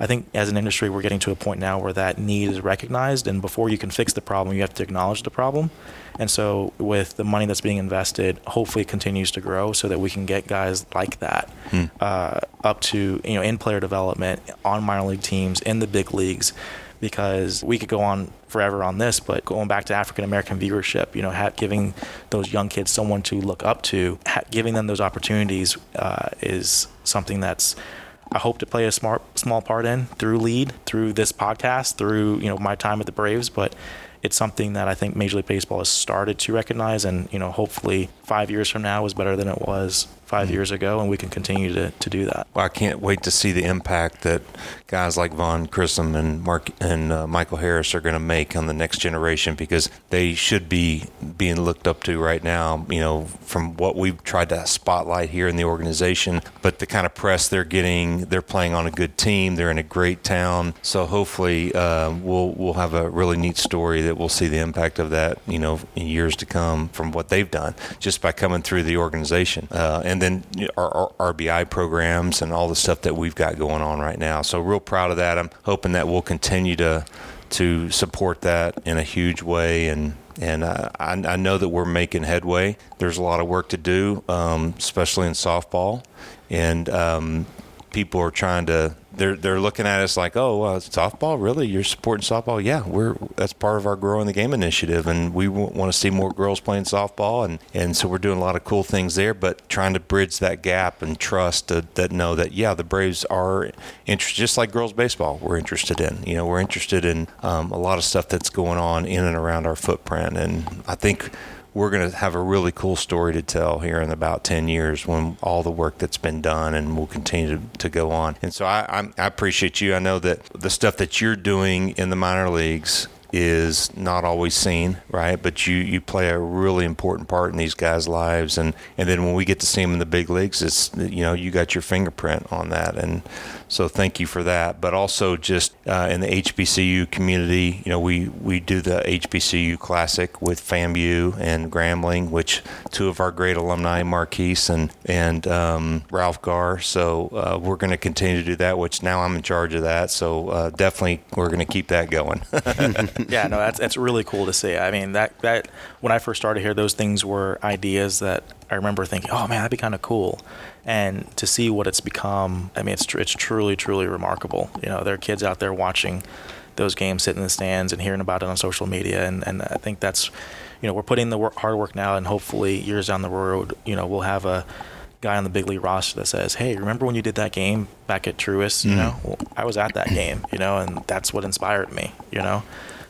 I think as an industry, we're getting to a point now where that need is recognized, and before you can fix the problem, you have to acknowledge the problem. And so, with the money that's being invested, hopefully it continues to grow so that we can get guys like that hmm. uh, up to you know in player development, on minor league teams, in the big leagues. Because we could go on forever on this, but going back to African American viewership, you know, ha- giving those young kids someone to look up to, ha- giving them those opportunities uh, is something that's I hope to play a smart small part in through lead, through this podcast, through you know my time at the Braves, but it's something that I think Major League Baseball has started to recognize, and you know, hopefully, five years from now is better than it was 5 mm-hmm. years ago, and we can continue to, to do that. Well, I can't wait to see the impact that guys like Vaughn Grissom and Mark and uh, Michael Harris are going to make on the next generation because they should be being looked up to right now. You know, from what we've tried to spotlight here in the organization, but the kind of press they're getting, they're playing on a good team, they're in a great town, so hopefully uh, we'll we'll have a really neat story that we'll see the impact of that. You know, in years to come from what they've done just by coming through the organization uh, and and then our, our, RBI programs and all the stuff that we've got going on right now. So real proud of that. I'm hoping that we'll continue to to support that in a huge way and and I, I know that we're making headway. There's a lot of work to do, um, especially in softball, and um, people are trying to they're they're looking at us like, oh, uh, softball, really? You're supporting softball? Yeah, we're that's part of our growing the game initiative, and we w- want to see more girls playing softball, and and so we're doing a lot of cool things there, but trying to bridge that gap and trust to, that know that yeah, the Braves are interested, just like girls baseball, we're interested in. You know, we're interested in um, a lot of stuff that's going on in and around our footprint, and I think we're going to have a really cool story to tell here in about 10 years when all the work that's been done and will continue to, to go on. And so I, I, I appreciate you. I know that the stuff that you're doing in the minor leagues is not always seen, right? But you you play a really important part in these guys' lives, and and then when we get to see them in the big leagues, it's you know you got your fingerprint on that, and so thank you for that. But also just uh, in the HBCU community, you know, we, we do the HBCU Classic with FAMU and Grambling, which two of our great alumni, Marquis and and um, Ralph Garr. So uh, we're going to continue to do that. Which now I'm in charge of that. So uh, definitely we're going to keep that going. yeah, no, that's that's really cool to see. I mean, that that when I first started here, those things were ideas that I remember thinking, oh man, that'd be kind of cool and to see what it's become, I mean, it's it's truly truly remarkable. You know, there are kids out there watching those games, sitting in the stands, and hearing about it on social media, and and I think that's, you know, we're putting the work, hard work now, and hopefully years down the road, you know, we'll have a guy on the big league roster that says, "Hey, remember when you did that game back at Truist? You mm know, well, I was at that game. You know, and that's what inspired me. You know."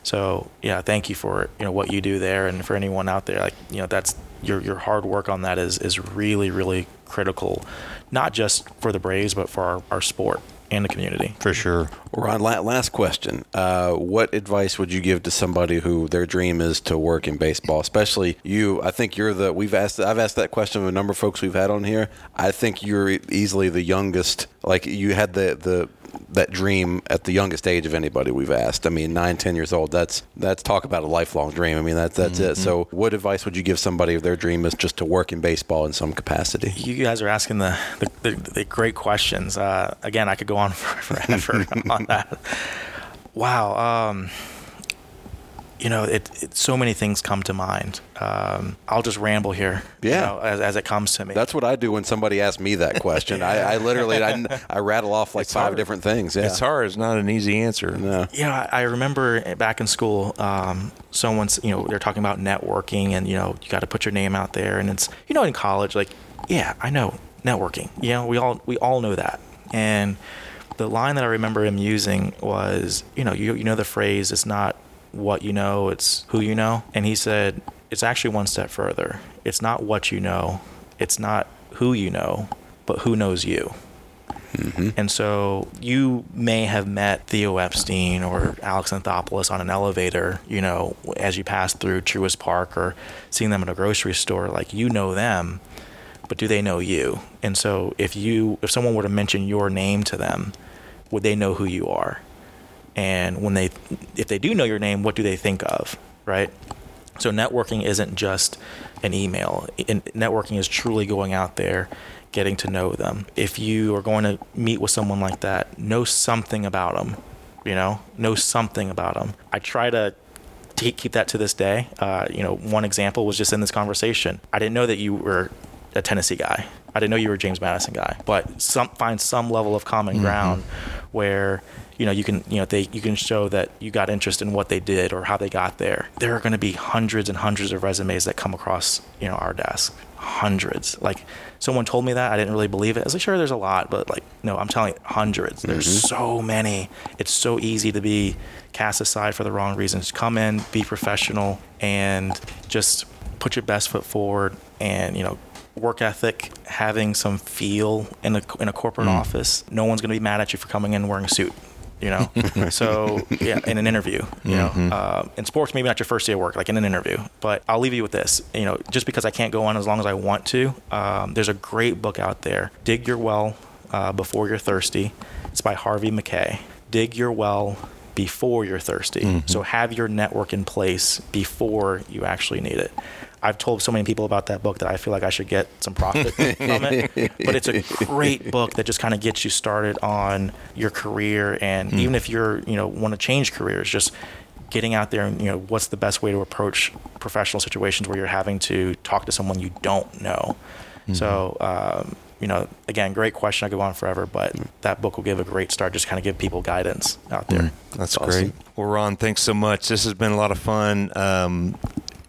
So yeah, thank you for you know what you do there, and for anyone out there, like you know that's your your hard work on that is is really really critical, not just for the Braves but for our, our sport and the community. For sure. Ron, last question. Uh, what advice would you give to somebody who their dream is to work in baseball? Especially you. I think you're the. We've asked. I've asked that question of a number of folks we've had on here. I think you're easily the youngest. Like you had the the that dream at the youngest age of anybody we've asked. I mean, nine, ten years old. That's that's talk about a lifelong dream. I mean, that's that's mm-hmm. it. So, what advice would you give somebody if their dream is just to work in baseball in some capacity? You guys are asking the the, the, the great questions. Uh, again, I could go on forever on that. Wow. Um, you know, it, it, so many things come to mind. Um, I'll just ramble here, yeah, you know, as, as, it comes to me. That's what I do when somebody asks me that question. yeah. I, I, literally I, I, rattle off like it's five hard. different things. Yeah. It's hard. It's not an easy answer. No. Yeah, I remember back in school, um, someone's you know they're talking about networking and you know you got to put your name out there and it's you know in college like yeah I know networking. You know we all we all know that and the line that I remember him using was, you know, you, you know the phrase, it's not what you know, it's who you know. And he said, it's actually one step further. It's not what you know, it's not who you know, but who knows you. Mm-hmm. And so you may have met Theo Epstein or Alex Anthopoulos on an elevator, you know, as you pass through Truist Park or seeing them at a grocery store. Like you know them, but do they know you? And so if you if someone were to mention your name to them, would they know who you are? And when they, if they do know your name, what do they think of, right? So networking isn't just an email. networking is truly going out there, getting to know them. If you are going to meet with someone like that, know something about them. You know, know something about them. I try to keep that to this day. Uh, you know, one example was just in this conversation. I didn't know that you were a Tennessee guy. I didn't know you were a James Madison guy, but some find some level of common mm-hmm. ground mm-hmm. where you know you can you know they you can show that you got interest in what they did or how they got there. There are going to be hundreds and hundreds of resumes that come across you know our desk, hundreds. Like someone told me that I didn't really believe it. I was like, sure, there's a lot, but like no, I'm telling you, hundreds. There's mm-hmm. so many. It's so easy to be cast aside for the wrong reasons. Come in, be professional, and just put your best foot forward and you know work ethic, having some feel in a in a corporate mm. office. No one's going to be mad at you for coming in wearing a suit. You know, so yeah, in an interview, you mm-hmm. know, uh, in sports, maybe not your first day of work, like in an interview. But I'll leave you with this. You know, just because I can't go on as long as I want to, um, there's a great book out there, "Dig Your Well uh, Before You're Thirsty." It's by Harvey Mackay. Dig your well before you're thirsty. Mm-hmm. So have your network in place before you actually need it. I've told so many people about that book that I feel like I should get some profit from it. But it's a great book that just kind of gets you started on your career, and mm. even if you're you know want to change careers, just getting out there and you know what's the best way to approach professional situations where you're having to talk to someone you don't know. Mm-hmm. So. Um, you know, again, great question. I could go on forever, but that book will give a great start. Just kind of give people guidance out there. Mm, that's, that's awesome. great. Well, Ron, thanks so much. This has been a lot of fun. Um,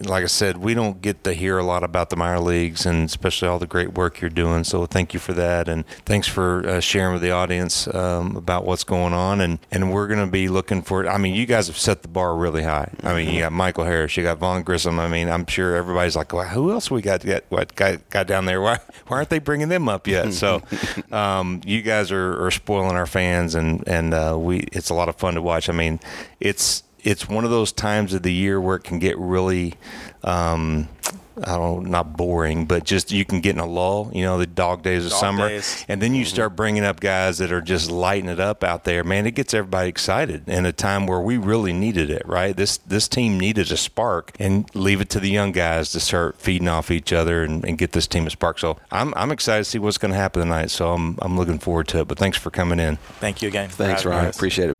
like I said, we don't get to hear a lot about the minor leagues and especially all the great work you're doing. So thank you for that, and thanks for uh, sharing with the audience um, about what's going on. And and we're going to be looking for. I mean, you guys have set the bar really high. I mean, you got Michael Harris, you got Vaughn Grissom. I mean, I'm sure everybody's like, well, who else we got? What got got down there? Why why aren't they bringing them up yet? So, um, you guys are, are spoiling our fans, and and uh, we it's a lot of fun to watch. I mean, it's it's one of those times of the year where it can get really um, I don't not boring, but just you can get in a lull, you know, the dog days of dog summer. Days. And then you mm-hmm. start bringing up guys that are just lighting it up out there. Man, it gets everybody excited in a time where we really needed it, right? This this team needed a spark and leave it to the young guys to start feeding off each other and, and get this team a spark. So I'm I'm excited to see what's going to happen tonight. So I'm I'm looking forward to it. But thanks for coming in. Thank you again. Thanks, Ryan. Appreciate it.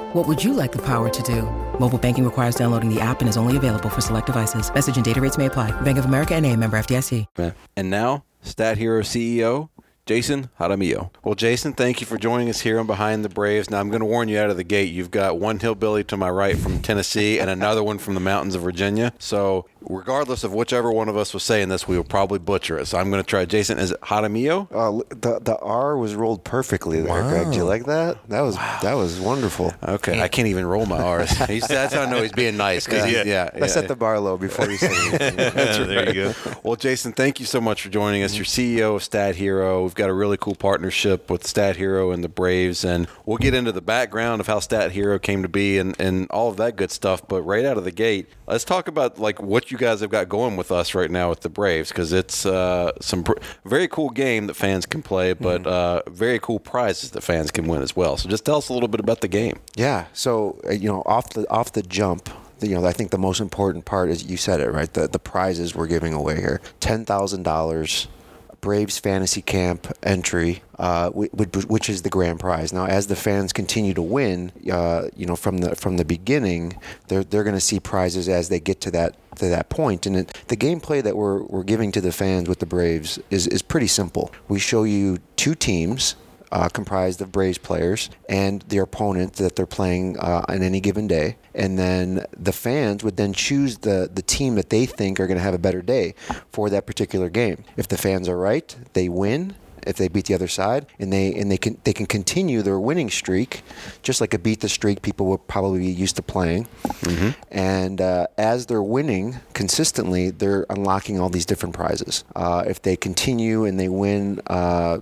What would you like the power to do? Mobile banking requires downloading the app and is only available for select devices. Message and data rates may apply. Bank of America and a member FDIC. And now, Stat Hero CEO Jason Jaramillo. Well, Jason, thank you for joining us here on Behind the Braves. Now, I'm going to warn you out of the gate. You've got one hillbilly to my right from Tennessee and another one from the mountains of Virginia. So regardless of whichever one of us was saying this, we will probably butcher it. So I'm going to try. Jason, is it Jaramillo? Uh, the the R was rolled perfectly there, Greg. Do you like that? That was that was wonderful. Okay, I can't even roll my R's. He's, that's how I know he's being nice. Cause yeah, yeah, I set the bar low before you said anything. That's right. There you go. Well, Jason, thank you so much for joining us. You're CEO of Stat Hero. We've got a really cool partnership with Stat Hero and the Braves, and we'll get into the background of how Stat Hero came to be and, and all of that good stuff. But right out of the gate, let's talk about like what you guys have got going with us right now with the Braves because it's uh, some pr- very cool game that fans can play, but uh, very cool prizes that fans can win as well. So just tell us a little bit about the game. Yeah. So uh, you know, off the off the jump, you know, I think the most important part is you said it right. The the prizes we're giving away here: ten thousand dollars. Braves Fantasy Camp entry, uh, which, is the grand prize. Now, as the fans continue to win, uh, you know, from the from the beginning, they're they're going to see prizes as they get to that to that point. And it, the gameplay that we're we're giving to the fans with the Braves is is pretty simple. We show you two teams uh, comprised of Braves players and their opponent that they're playing uh, on any given day. And then the fans would then choose the, the team that they think are going to have a better day for that particular game. If the fans are right, they win. If they beat the other side, and they and they can they can continue their winning streak, just like a beat the streak people would probably be used to playing. And uh, as they're winning consistently, they're unlocking all these different prizes. Uh, if they continue and they win. Uh,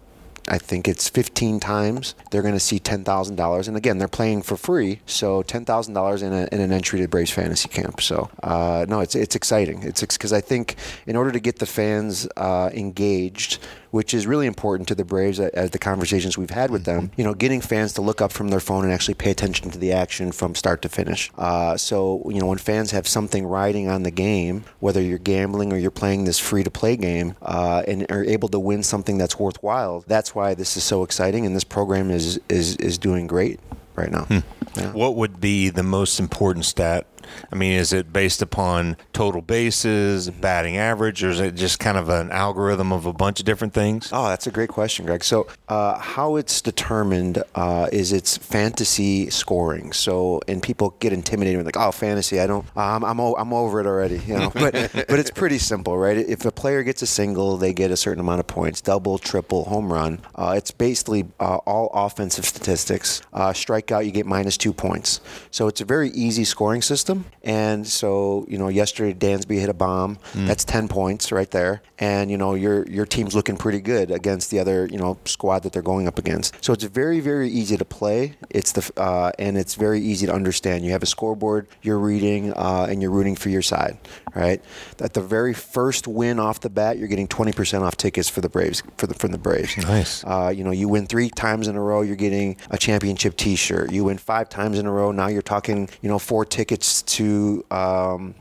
I think it's 15 times. They're going to see $10,000. And again, they're playing for free. So $10,000 in, in an entry to Braves Fantasy Camp. So, uh, no, it's, it's exciting. It's because I think in order to get the fans uh, engaged, which is really important to the Braves as the conversations we've had with them, you know, getting fans to look up from their phone and actually pay attention to the action from start to finish. Uh, so, you know, when fans have something riding on the game, whether you're gambling or you're playing this free to play game, uh, and are able to win something that's worthwhile, that's why this is so exciting. And this program is, is, is doing great right now. Yeah. What would be the most important stat? I mean, is it based upon total bases, batting average, or is it just kind of an algorithm of a bunch of different things? Oh, that's a great question, Greg. So, uh, how it's determined uh, is it's fantasy scoring. So, and people get intimidated with like, oh, fantasy. I don't. Um, I'm o- I'm over it already. You know, but but it's pretty simple, right? If a player gets a single, they get a certain amount of points. Double, triple, home run. Uh, it's basically uh, all offensive statistics. Uh, strikeout, you get minus two points. So it's a very easy scoring system. And so, you know, yesterday Dansby hit a bomb. That's ten points right there. And you know, your your team's looking pretty good against the other you know squad that they're going up against. So it's very very easy to play. It's the uh, and it's very easy to understand. You have a scoreboard you're reading uh, and you're rooting for your side, right? At the very first win off the bat, you're getting 20% off tickets for the Braves for the from the Braves. Nice. Uh, you know, you win three times in a row, you're getting a championship T-shirt. You win five times in a row, now you're talking, you know, four tickets to um,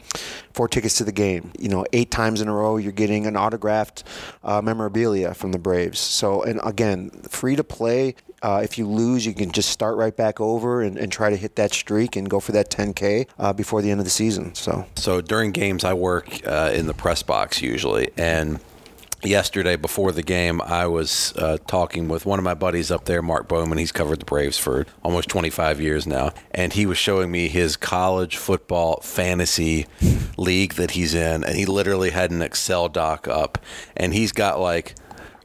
four tickets to the game. You know, eight times in a row, you're getting an autographed uh, memorabilia from the Braves. So, and again, free to play. Uh, if you lose, you can just start right back over and, and try to hit that streak and go for that 10K uh, before the end of the season. So, So during games, I work uh, in the press box usually, and yesterday before the game, I was uh, talking with one of my buddies up there, Mark Bowman. He's covered the Braves for almost 25 years now, and he was showing me his college football fantasy league that he's in, and he literally had an Excel doc up, and he's got like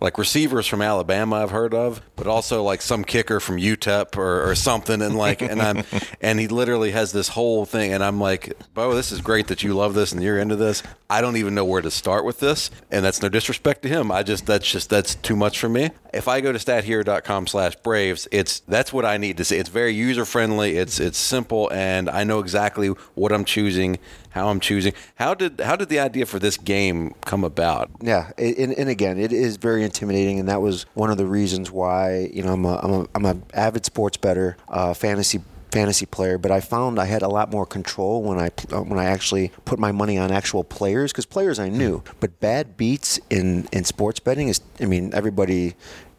like receivers from Alabama I've heard of, but also like some kicker from UTEP or, or something, and like and I'm and he literally has this whole thing, and I'm like, Bo, this is great that you love this and you're into this. I don't even know where to start with this, and that's no disrespect to him. I just that's just that's too much for me. If I go to stathero.com slash Braves, it's that's what I need to see. It's very user friendly. It's it's simple, and I know exactly what I'm choosing, how I'm choosing. How did how did the idea for this game come about? Yeah, and, and again, it is very intimidating, and that was one of the reasons why you know I'm a I'm a, I'm a avid sports bettor, uh, fantasy fantasy player, but I found I had a lot more control when I uh, when I actually put my money on actual players because players I knew, but bad beats in in sports betting is I mean everybody.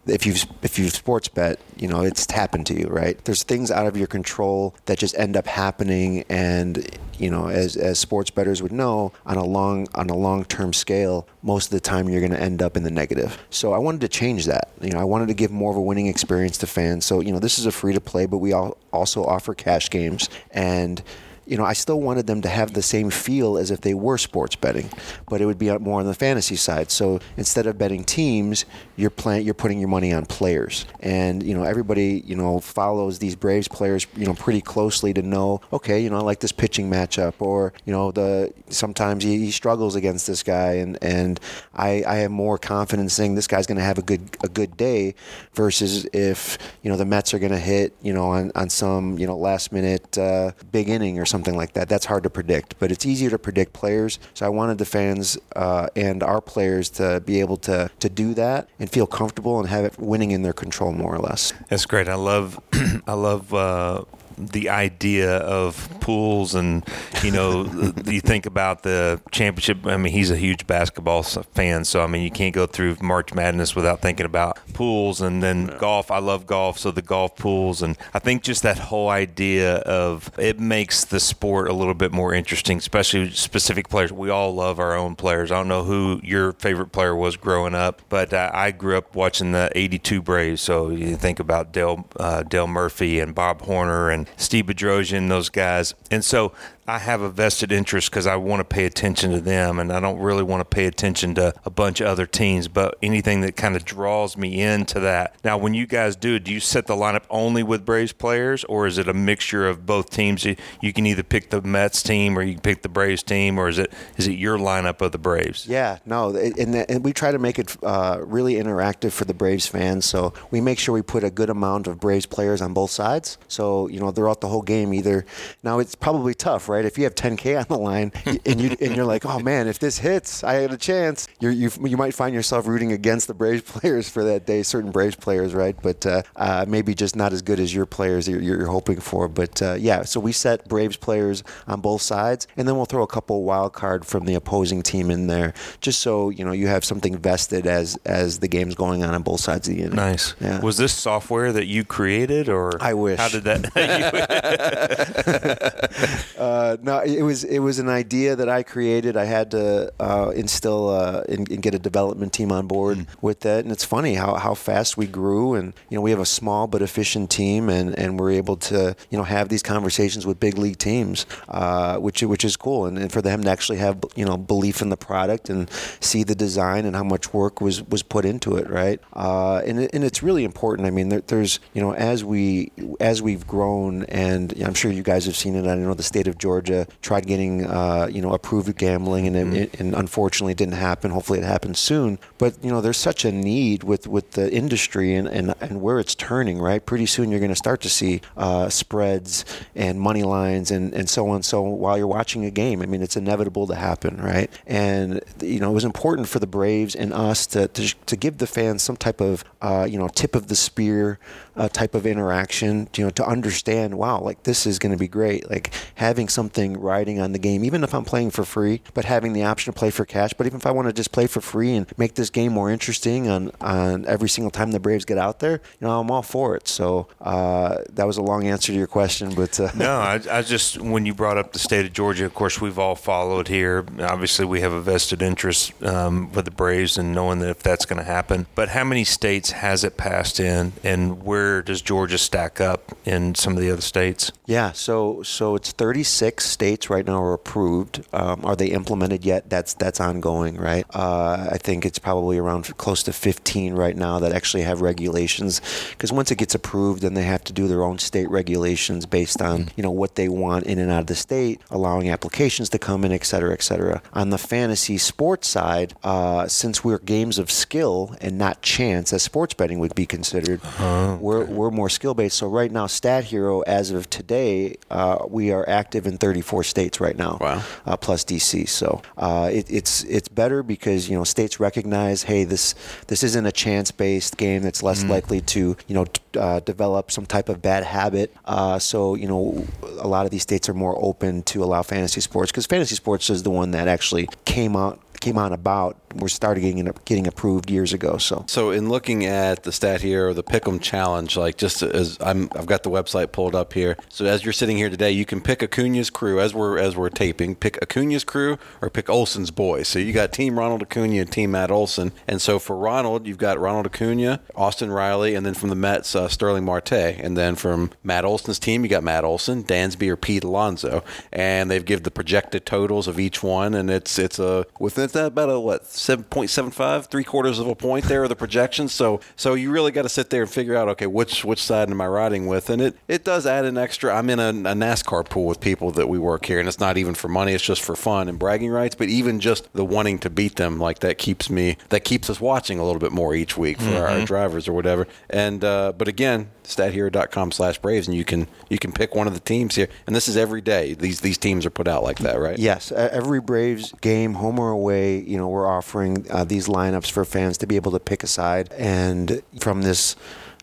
If you've if you've sports bet, you know it's happened to you, right? There's things out of your control that just end up happening, and you know, as as sports bettors would know, on a long on a long term scale, most of the time you're going to end up in the negative. So I wanted to change that. You know, I wanted to give more of a winning experience to fans. So you know, this is a free to play, but we all also offer cash games and you know, I still wanted them to have the same feel as if they were sports betting, but it would be more on the fantasy side. So instead of betting teams, you're playing, you're putting your money on players, and you know, everybody, you know, follows these Braves players, you know, pretty closely to know, okay, you know, I like this pitching matchup, or you know, the sometimes he, he struggles against this guy, and and I, I have more confidence saying this guy's going to have a good a good day, versus if you know the Mets are going to hit, you know, on, on some you know last minute uh, big inning or something like that. That's hard to predict, but it's easier to predict players. So I wanted the fans uh, and our players to be able to to do that and feel comfortable and have it winning in their control more or less. That's great. I love I love uh, the idea of pools and you know you think about the championship. I mean he's a huge basketball fan so i mean you can't go through march madness without thinking about pools and then yeah. golf. I love golf so the golf pools and i think just that whole idea of it makes the sport a little bit more interesting especially specific players. We all love our own players. I don't know who your favorite player was growing up but uh, i grew up watching the 82 braves so you think about dale uh, dale murphy and bob horner and Steve Bedrosian, those guys. And so I have a vested interest because I want to pay attention to them, and I don't really want to pay attention to a bunch of other teams. But anything that kind of draws me into that. Now, when you guys do, do you set the lineup only with Braves players, or is it a mixture of both teams? You can either pick the Mets team, or you can pick the Braves team, or is it is it your lineup of the Braves? Yeah, no, and, and we try to make it uh, really interactive for the Braves fans. So we make sure we put a good amount of Braves players on both sides. So you know throughout the whole game, either now it's probably tough, right? If you have 10k on the line and you and you're like, oh man, if this hits, I had a chance. you you you might find yourself rooting against the Braves players for that day, certain Braves players, right? But uh, uh, maybe just not as good as your players you're, you're hoping for. But uh, yeah, so we set Braves players on both sides, and then we'll throw a couple wild card from the opposing team in there, just so you know you have something vested as as the game's going on on both sides of the inning. Nice. Yeah. Was this software that you created, or I wish? How did that? uh, no, it was it was an idea that I created. I had to uh, instill uh, and, and, get a development team on board mm. with that. And it's funny how, how fast we grew. And you know, we have a small but efficient team, and, and we're able to you know have these conversations with big league teams, uh, which which is cool. And, and for them to actually have you know belief in the product and see the design and how much work was was put into it, right? Uh, and it, and it's really important. I mean, there, there's you know as we as we've grown, and I'm sure you guys have seen it. I know the state of Georgia tried getting uh, you know approved gambling, and, mm-hmm. it, and unfortunately it didn't happen. Hopefully it happens soon. But you know there's such a need with, with the industry and, and, and where it's turning. Right, pretty soon you're going to start to see uh, spreads and money lines and, and so on. So while you're watching a game, I mean it's inevitable to happen, right? And you know it was important for the Braves and us to to, to give the fans some type of uh, you know tip of the spear uh, type of interaction. You know to understand, wow, like this is going to be great. Like having something riding on the game, even if I'm playing for free, but having the option to play for cash. But even if I want to just play for free and make this game more interesting on, on every single time the Braves get out there, you know, I'm all for it. So uh, that was a long answer to your question, but uh, no, I, I, just when you brought up the state of Georgia, of course we've all followed here. Obviously, we have a vested interest um, with the Braves and knowing that if that's going to happen. But how many states has it passed in, and where does Georgia stack up in some of the other states? Yeah, so so it's 36 states right now are approved. Um, are they implemented yet? That's that's ongoing, right? Uh, I think it's probably around close to 15 right now that actually have regulations. Because once it gets approved, then they have to do their own state regulations based on you know what they want in and out of the state, allowing applications to come in, et cetera, et cetera. On the fantasy sports side, uh, since we're games of skill and not chance, as sports betting would be considered, uh-huh. we're we're more skill based. So right now, Stat Hero, as of today, uh, we are active in 34 states right now. Wow. Uh, plus DC. So uh, it, it's it's better because you know states recognize, hey, this this isn't a chance based game that's less mm likely to you know uh, develop some type of bad habit. Uh, so you know a lot of these states are more open to allow fantasy sports because fantasy sports is the one that actually came out came on about were started getting getting approved years ago. So, so in looking at the Stat Hero or the Pick'em challenge, like just as I'm, I've got the website pulled up here. So as you're sitting here today, you can pick Acuna's crew as we're as we're taping. Pick Acuna's crew or pick Olson's boys. So you got Team Ronald Acuna and Team Matt Olson. And so for Ronald, you've got Ronald Acuna, Austin Riley, and then from the Mets, uh, Starling Marte, and then from Matt Olson's team, you got Matt Olson, Dansby, or Pete Alonso, and they've given the projected totals of each one, and it's it's a within that about a what seven point seven five, three quarters of a point there are the projections. So so you really got to sit there and figure out okay which which side am I riding with, and it it does add an extra. I'm in a, a NASCAR pool with people that we work here, and it's not even for money; it's just for fun and bragging rights. But even just the wanting to beat them, like that keeps me that keeps us watching a little bit more each week for our drivers or whatever. And uh, but again, stathero.com slash Braves, and you can you can pick one of the teams here. And this is every day. These these teams are put out like that, right? Yes, every Braves game, home or away, you know, we're offering uh, these lineups for fans to be able to pick a side. And from this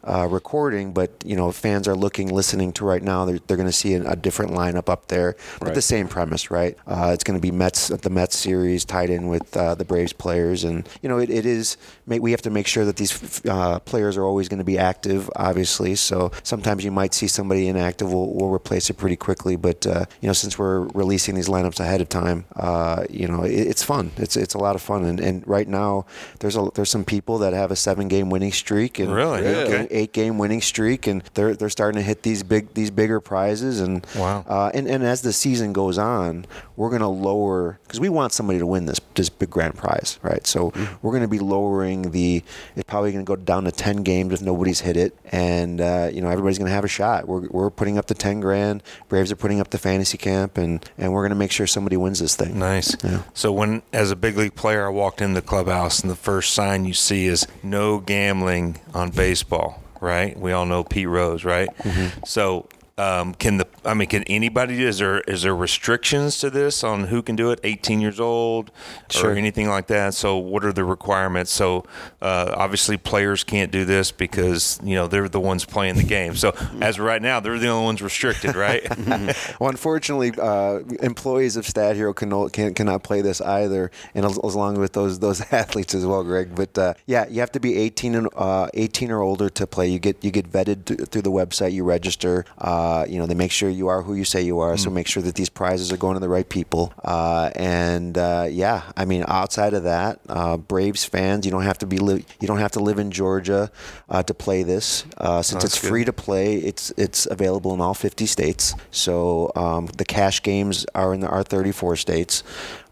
uh, recording, but you know, fans are looking, listening to right now. They're, they're going to see a, a different lineup up there, but Right. the same premise, right? Uh, it's going to be Mets, the Mets series tied in with uh, the Braves players, and you know, it, it is. We have to make sure that these uh, players are always going to be active, obviously. So sometimes you might see somebody inactive. We'll, we'll replace it pretty quickly, but uh, you know, since we're releasing these lineups ahead of time, uh, you know, it, it's fun. It's it's a lot of fun, and, and right now there's a there's some people that have a seven game winning streak, and Really? eight, Okay. Eight game winning streak, and they're they're starting to hit these big these bigger prizes, and Wow. uh, and and as the season goes on, we're going to lower because we want somebody to win this this big grand prize, right? So we're going to be lowering the. It's probably going to go down to ten games if nobody's hit it, and uh, you know everybody's going to have a shot. We're we're putting up the ten grand. Braves are putting up the fantasy camp, and and we're going to make sure somebody wins this thing. Nice. Yeah. So when, as a big league player, I walked in the clubhouse, and the first sign you see is "No gambling on baseball." Right? We all know Pete Rose, right? Mm-hmm. So. Um, can the I mean can anybody is there is there restrictions to this on who can do it 18 years old Sure. or anything like that so what are the requirements so uh, obviously players can't do this because you know they're the ones playing the game so as of right now they're the only ones restricted right Well, unfortunately, uh, employees of Stat Hero can, can, cannot play this either, and as, as long with those those athletes as well, Greg. But uh, yeah, you have to be 18 and uh, 18 or older to play. You get you get vetted th- through the website. You register. Uh, you know, they make sure you are who you say you are. So make sure that these prizes are going to the right people. Uh, and uh, yeah, I mean, outside of that, uh, Braves fans, you don't have to be li- you don't have to live in Georgia uh, to play this. Uh, since That's it's good. free to play, it's it's available in all 50 states. So um, the cash games are in the are 34 states.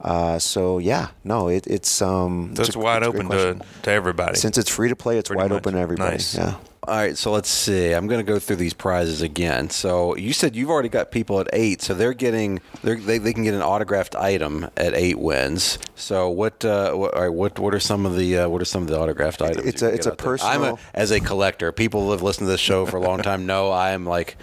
Uh, so yeah, no, it, it's um, so it's it's a- wide it's open to, to everybody Since it's free to play, it's Pretty wide much. open to everybody. Nice. Yeah. All right, so let's see. I'm going to go through these prizes again. So you said you've already got people at eight, so they're getting they're, they they can get an autographed item at eight wins. So what uh, what all right, what what are some of the uh, what are some of the autographed items? It's a- it's a there? I'm a, as a collector. People who have listened to this show for a long time know I am like.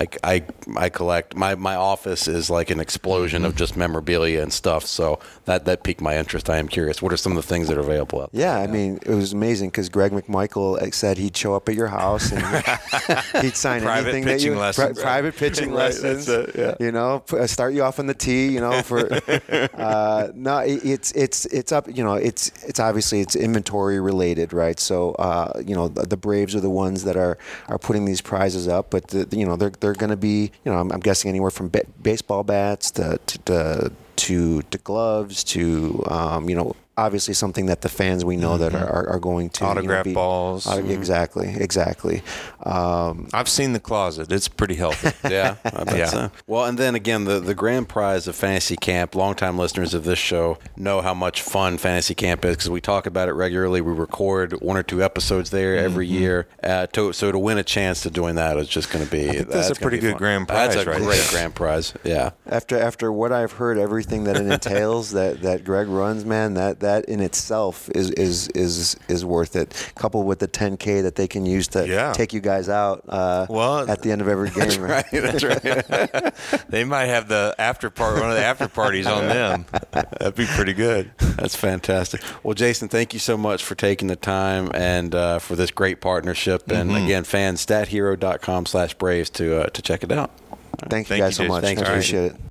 I, I, I collect my, my office is like an explosion of just memorabilia and stuff so that that piqued my interest I am curious what are some of the things that are available out there Yeah, I mean, it was amazing because Greg McMichael uh, said he'd show up at your house and he'd sign Private anything that pitching you lessons. private pitching Right, that's lessons. it, yeah. You know, uh, start you off on the tee. You know, for uh, no, it, it's it's it's up. You know, it's it's obviously it's inventory related, right? So uh, you know, the, the Braves are the ones that are are putting these prizes up, but the, you know they're they're going to be you know I'm, I'm guessing anywhere from ba- baseball bats to to, to to to gloves to um, you know obviously something that the fans we know that are, are, are going to you know, Autograph be- balls. Auto- Exactly, exactly. Um, I've seen the closet. It's pretty healthy. Yeah, I bet Yeah. so. Well, and then again, the, the grand prize of Fantasy Camp, longtime listeners of this show know how much fun Fantasy Camp is because we talk about it regularly. We record one or two episodes there every Mm-hmm. year. Uh, to, so to win a chance to doing that is just going to be. think that's a pretty be good fun. grand That's prize a right great grand prize. Yeah. after after what I've heard, everything that it entails, that, that Greg runs, man, that, that in itself is is is is worth it. Coupled with the 10k that they can use to Yeah. take you guys out uh, Well, at the end of every game. right? That's right. they might have the after part, one of the after parties on them. That'd be pretty good. That's fantastic. Well, Jason, thank you so much for taking the time and uh, for this great partnership. And Mm-hmm. again, fans, stathero.com slash Braves to, uh, to check it out. Thank you Thank guys you, so much. Jason. I Thanks, appreciate it.